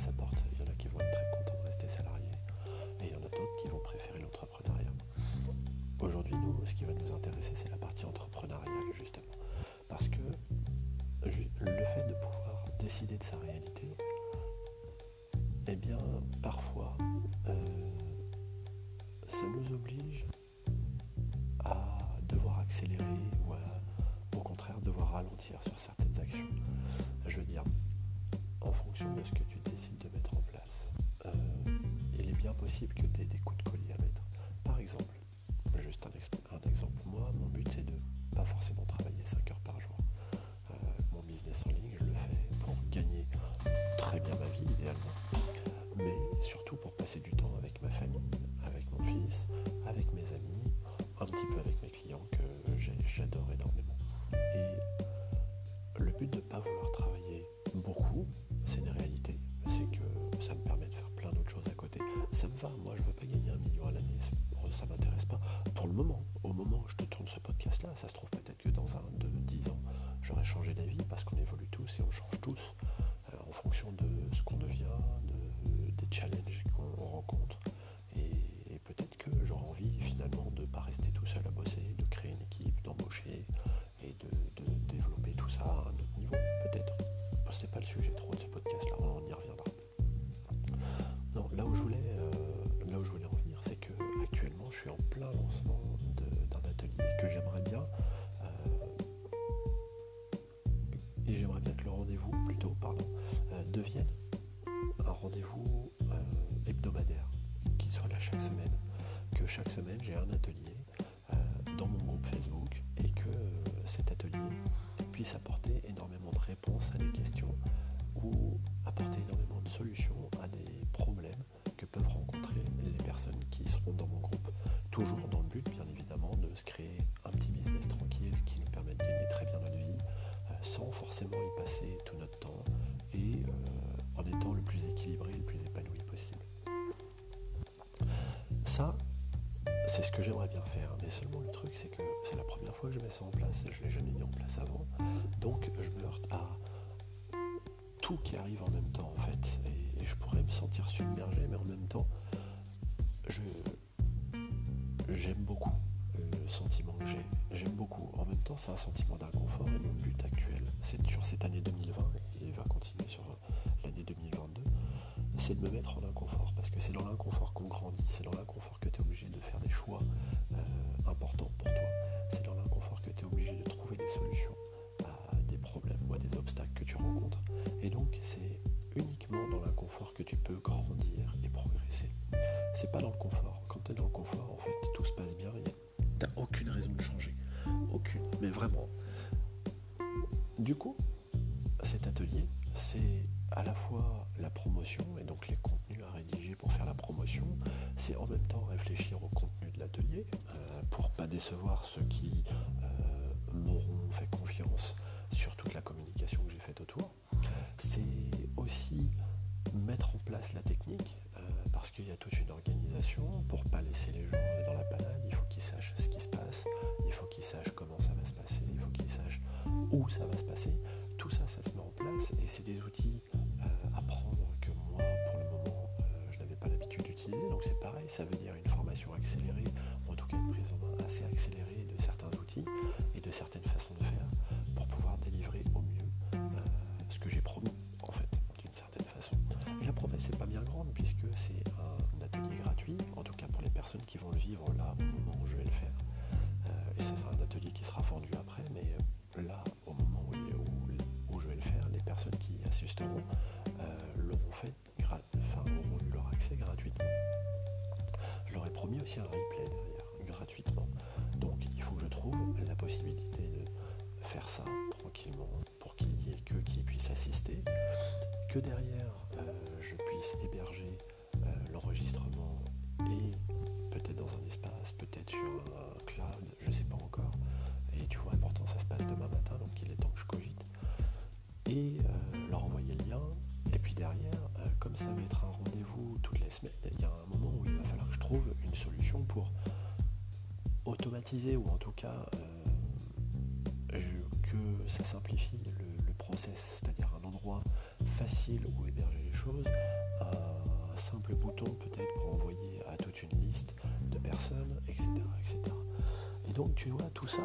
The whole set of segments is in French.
sa porte. Il y en a qui vont être très contents de rester salariés, et il y en a d'autres qui vont préférer l'entrepreneuriat. Aujourd'hui, nous, ce qui va nous intéresser, c'est la partie entrepreneuriale, justement. Parce que le fait de pouvoir décider de sa réalité, eh bien, parfois, euh, ça nous oblige à devoir accélérer ou à, au contraire, devoir ralentir sur certaines actions. Je veux dire, en fonction de ce que un petit peu avec mes clients que j'adore énormément. Et le but de ne pas vouloir travailler beaucoup, c'est une réalité, c'est que ça me permet de faire plein d'autres choses à côté. Ça me va, moi je veux pas gagner un million à l'année, ça m'intéresse pas. Pour le moment, au moment où je te tourne ce podcast là, ça se trouve peut-être que dans un, deux, dix ans, j'aurais changé d'avis parce qu'on évolue tous et on change tous bosser, de créer une équipe, d'embaucher et de, développer tout ça à un autre niveau, peut-être. C'est pas le sujet trop de ce podcast là, on y reviendra. Non, là où je voulais, euh, là où je voulais en venir, c'est que actuellement je suis en plein lancement d'un atelier que j'aimerais bien. euh, et j'aimerais bien que le rendez-vous, plutôt, pardon, euh, devienne un rendez-vous euh, hebdomadaire, qui soit là chaque semaine. Que chaque semaine j'ai un atelier apporter énormément de réponses à des questions ou apporter énormément de solutions à des problèmes que peuvent rencontrer les personnes qui seront dans mon groupe. Toujours dans le but, bien évidemment, de se créer un petit business tranquille qui nous permet de gagner très bien notre vie euh, sans forcément y passer tout notre temps et euh, en étant le plus équilibré, le plus épanoui possible. Ça, c'est ce que j'aimerais bien faire, mais seulement le truc, c'est que c'est la première fois que je mets ça en place, je ne l'ai jamais mis en place avant, donc je me heurte à tout qui arrive en même temps en fait, et, je pourrais me sentir submergé, mais en même temps, j'aime beaucoup le sentiment que j'ai, j'aime beaucoup. En même temps, c'est un sentiment d'inconfort, et mon but actuel, c'est sur cette année 2020, et il va continuer sur l'année 2022, c'est de me mettre en inconfort, parce que c'est dans l'inconfort qu'on grandit, c'est dans l'inconfort que tu es obligé de faire des choix euh, importants pour toi, c'est dans l'inconfort que tu es obligé de trouver des solutions à des problèmes ou à des obstacles que tu rencontres. Et donc c'est uniquement dans l'inconfort que tu peux grandir et progresser. C'est pas dans le confort. Quand tu es dans le confort, en fait, tout se passe bien, t'as aucune raison de changer. Aucune. Mais vraiment. Du coup, cet atelier, c'est à la fois la promotion et donc les contenus à rédiger pour faire la promotion, c'est en même temps réfléchir au contenu de l'atelier euh, pour pas décevoir ceux qui euh, m'auront fait confiance sur toute la communication que j'ai faite autour. C'est aussi mettre en place la technique euh, parce qu'il y a toute une organisation pour pas laisser les gens dans la panade. Il faut qu'ils sachent ce qui se passe, il faut qu'ils sachent comment ça va se passer, il faut qu'ils sachent où ça va se passer. Tout ça, ça se met en place et c'est des outils ça veut dire une formation accélérée, ou en tout cas une prise en main assez accélérée de certains outils et de certaines façons de faire pour pouvoir délivrer au mieux euh, ce que j'ai promis, en fait, d'une certaine façon. La promesse n'est pas bien grande puisque c'est un atelier gratuit, en tout cas pour les personnes qui vont le vivre là au moment où je vais le faire. Euh, et ce sera un atelier qui sera vendu après, mais euh, là, au moment où, où je vais le faire, les personnes qui assisteront un replay derrière, gratuitement. Donc il faut que je trouve la possibilité de faire ça tranquillement pour qu'il y ait que qui puisse assister, que derrière euh, je puisse héberger euh, l'enregistrement et peut-être dans un espace, peut-être sur un cloud, je sais pas encore. Et tu vois, important ça se passe demain matin, donc il est temps que je cogite. Et euh, leur envoyer le lien. Et puis derrière, comme ça va être un rendez-vous toutes les semaines, il y a un une solution pour automatiser ou en tout cas que ça simplifie le, process, c'est-à-dire un endroit facile où héberger les choses, un simple bouton peut-être pour envoyer à toute une liste de personnes, etc. etc. Et donc tu vois, tout ça,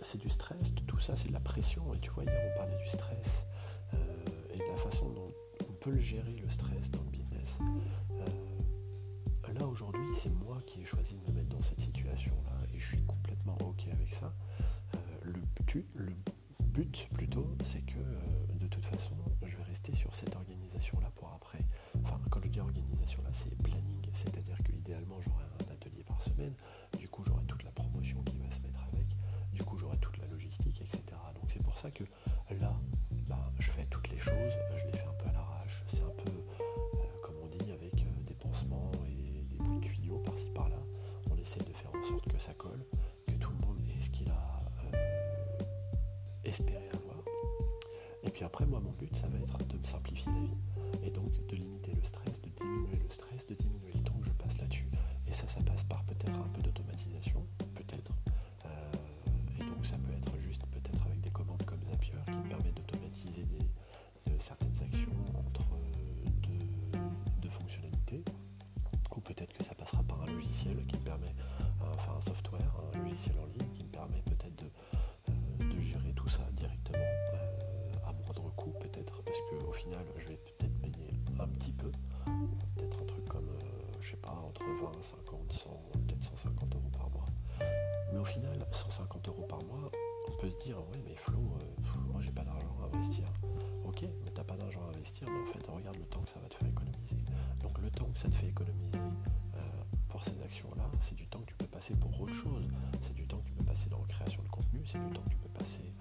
c'est du stress, tout ça c'est de la pression, et tu vois, hier on parlait du stress euh, et de la façon dont on peut le gérer, le stress dans le business. Euh, là aujourd'hui, c'est moi qui ai choisi de me mettre dans cette situation-là, et je suis complètement OK avec ça. Euh, le, le but plutôt, c'est que euh, de toute façon, je vais rester sur cette organisation-là pour après. Enfin, quand je dis organisation là, c'est planning, c'est-à-dire que idéalement j'aurai un atelier par semaine, du coup j'aurai toute la promotion qui va se mettre avec, du coup j'aurai toute la logistique, etc. Donc c'est pour ça que après, moi, mon but, ça va être de me simplifier la vie. Et donc de limiter le stress, de diminuer le stress, de diminuer 150, 100, peut-être 150 euros par mois. Mais au final, 150 euros par mois, on peut se dire, ouais mais Flo, euh, moi j'ai pas d'argent à investir. Ok, mais t'as pas d'argent à investir, mais en fait regarde le temps que ça va te faire économiser. Donc le temps que ça te fait économiser euh, pour ces actions-là, c'est du temps que tu peux passer pour autre chose. C'est du temps que tu peux passer dans la création de contenu, c'est du temps que tu peux passer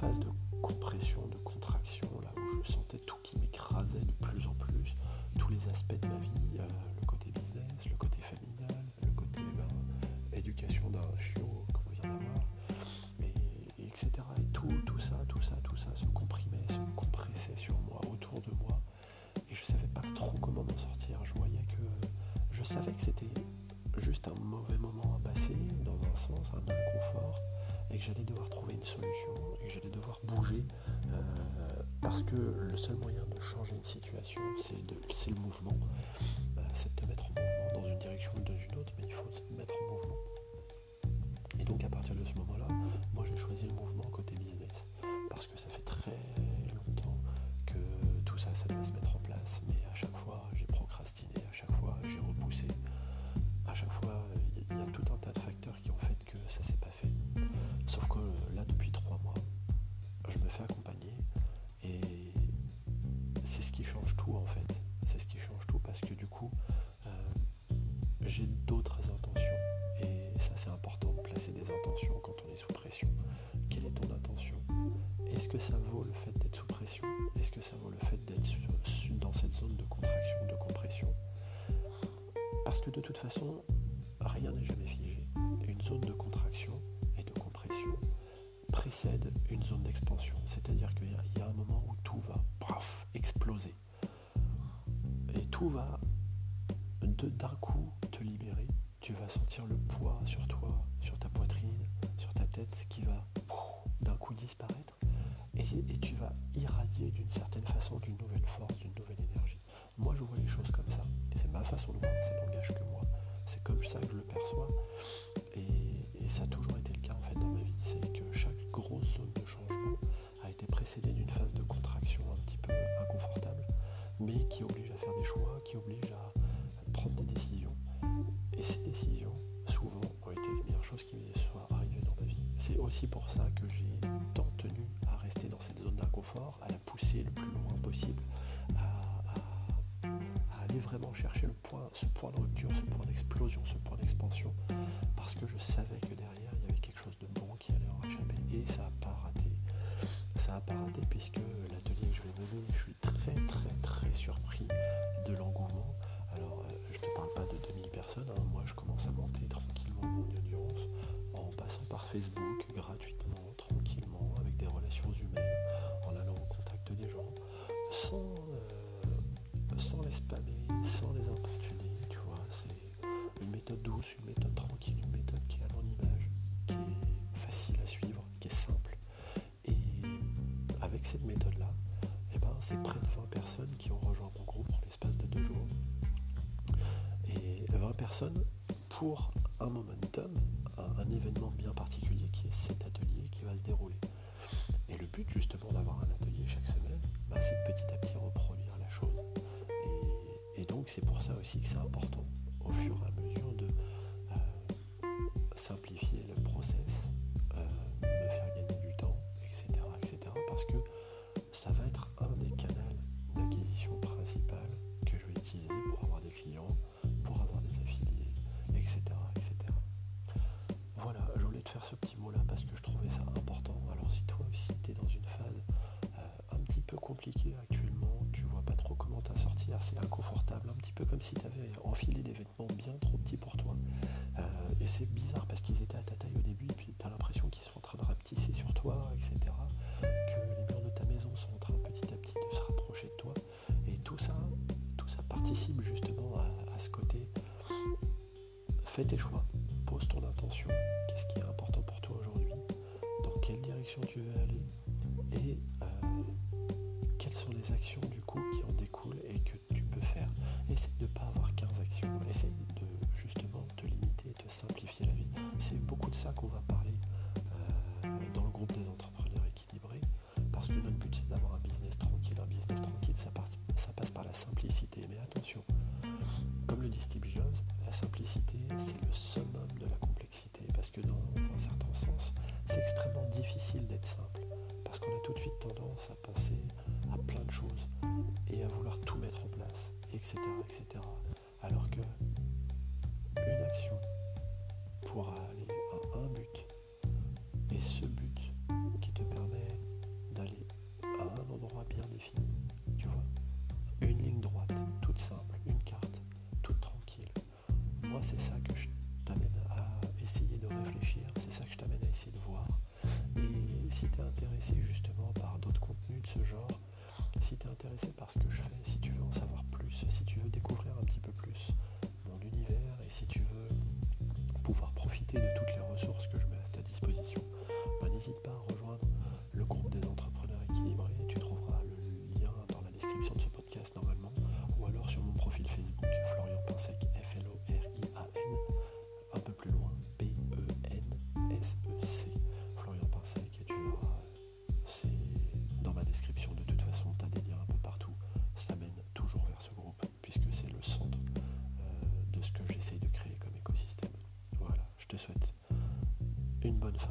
phase de compression, de contraction, là où je sentais tout qui m'écrasait de plus en plus, tous les aspects de ma vie, euh, le côté business, le côté familial, le côté ben, éducation d'un chiot, comme vous en avoir, et, etc. Et tout, tout ça, tout ça, tout ça se comprimait, se sur moi, autour de moi, et je savais pas trop comment m'en sortir. Je voyais que je savais que c'était juste un mauvais moment à passer, dans un sens, un inconfort, et que j'allais devoir trouver une solution, et que j'allais devoir bouger, euh, parce que le seul moyen de changer une situation, c'est le mouvement, euh, c'est de te mettre en mouvement dans une direction ou dans une autre, mais il faut te mettre en mouvement. Et donc à partir de ce moment-là, moi j'ai choisi le mouvement côté business, parce que ça fait très ça, ça devait se mettre en que ça vaut le fait d'être sous pression? Est-ce que ça vaut le fait d'être dans cette zone de contraction, de compression? Parce que de toute façon, rien n'est jamais figé. Une zone de contraction et de compression précède une zone d'expansion. C'est-à-dire qu'il y, a un moment où tout va exploser. Et tout va d'un coup te libérer. Tu vas sentir le poids sur toi, sur ta poitrine, sur ta tête qui va d'un coup disparaître. Et, et tu vas irradier d'une certaine façon d'une nouvelle force, d'une nouvelle énergie. Moi, je vois les choses comme ça. C'est ma façon de voir, ça n'engage que moi. C'est comme ça que je le perçois. Et, et, ça a toujours été le cas en fait dans ma vie. C'est que chaque grosse zone de changement a été précédée d'une phase de contraction un petit peu inconfortable, mais qui oblige à faire des choix, qui oblige à à, aller vraiment chercher le point, ce point de rupture, ce point d'explosion, ce point d'expansion, parce que je savais que derrière, il y avait quelque chose de bon qui allait en échapper. Et ça n'a pas raté. Ça n'a pas raté puisque l'atelier que je vais mener, je suis très très très surpris de l'engouement. Alors, euh, je ne parle pas de 2000 personnes, hein. moi je commence à monter tranquillement mon audience en passant par Facebook gratuitement, cette méthode-là, eh ben, c'est près de 20 personnes qui ont rejoint mon groupe en l'espace de deux jours. 20 personnes pour un momentum, un, événement bien particulier qui est cet atelier qui va se dérouler. Et le but justement d'avoir un atelier chaque semaine, bah, c'est de petit à petit reproduire la chose. Et, donc c'est pour ça aussi que c'est important bien trop petits pour toi. Euh, et c'est bizarre parce qu'ils étaient à ta taille au début, et puis tu as l'impression qu'ils sont en train de rapetisser sur toi, etc. Que les murs de ta maison sont en train petit à petit de se rapprocher de toi. Et tout ça, tout ça participe justement à, à ce côté. Fais tes choix pose ton intention, qu'est-ce qui est important pour toi aujourd'hui, dans quelle direction tu veux aller et euh, quelles sont les actions du coup qui en découlent et que tu faire. Essaye de ne pas avoir 15 actions, essaye de justement te limiter, de simplifier la vie. C'est beaucoup de ça qu'on va parler euh, dans le groupe des entrepreneurs équilibrés parce que notre but c'est d'avoir un business tranquille. Un business tranquille, ça, ça passe par la simplicité. Mais attention, comme le dit Steve Jobs, la simplicité, c'est le summum de la complexité, parce que dans un certain sens, c'est extrêmement difficile d'être simple, parce qu'on a tout de suite tendance à penser à plein de choses etc. etc. Alors que une action pourra aller à un but, et ce but qui te permet d'aller à un endroit bien défini, tu vois, une ligne droite, toute simple, une carte, moi, c'est ça que je t'amène à essayer de réfléchir, c'est ça que je t'amène à essayer de voir. Et si tu es intéressé justement par d'autres contenus de ce genre, si tu es intéressé par ce que je fais, si tu veux en savoir plus, si tu veux découvrir un petit peu plus mon univers et si tu veux pouvoir profiter de toutes les ressources que je mets à ta disposition, bah, n'hésite pas à rejoindre une bonne fin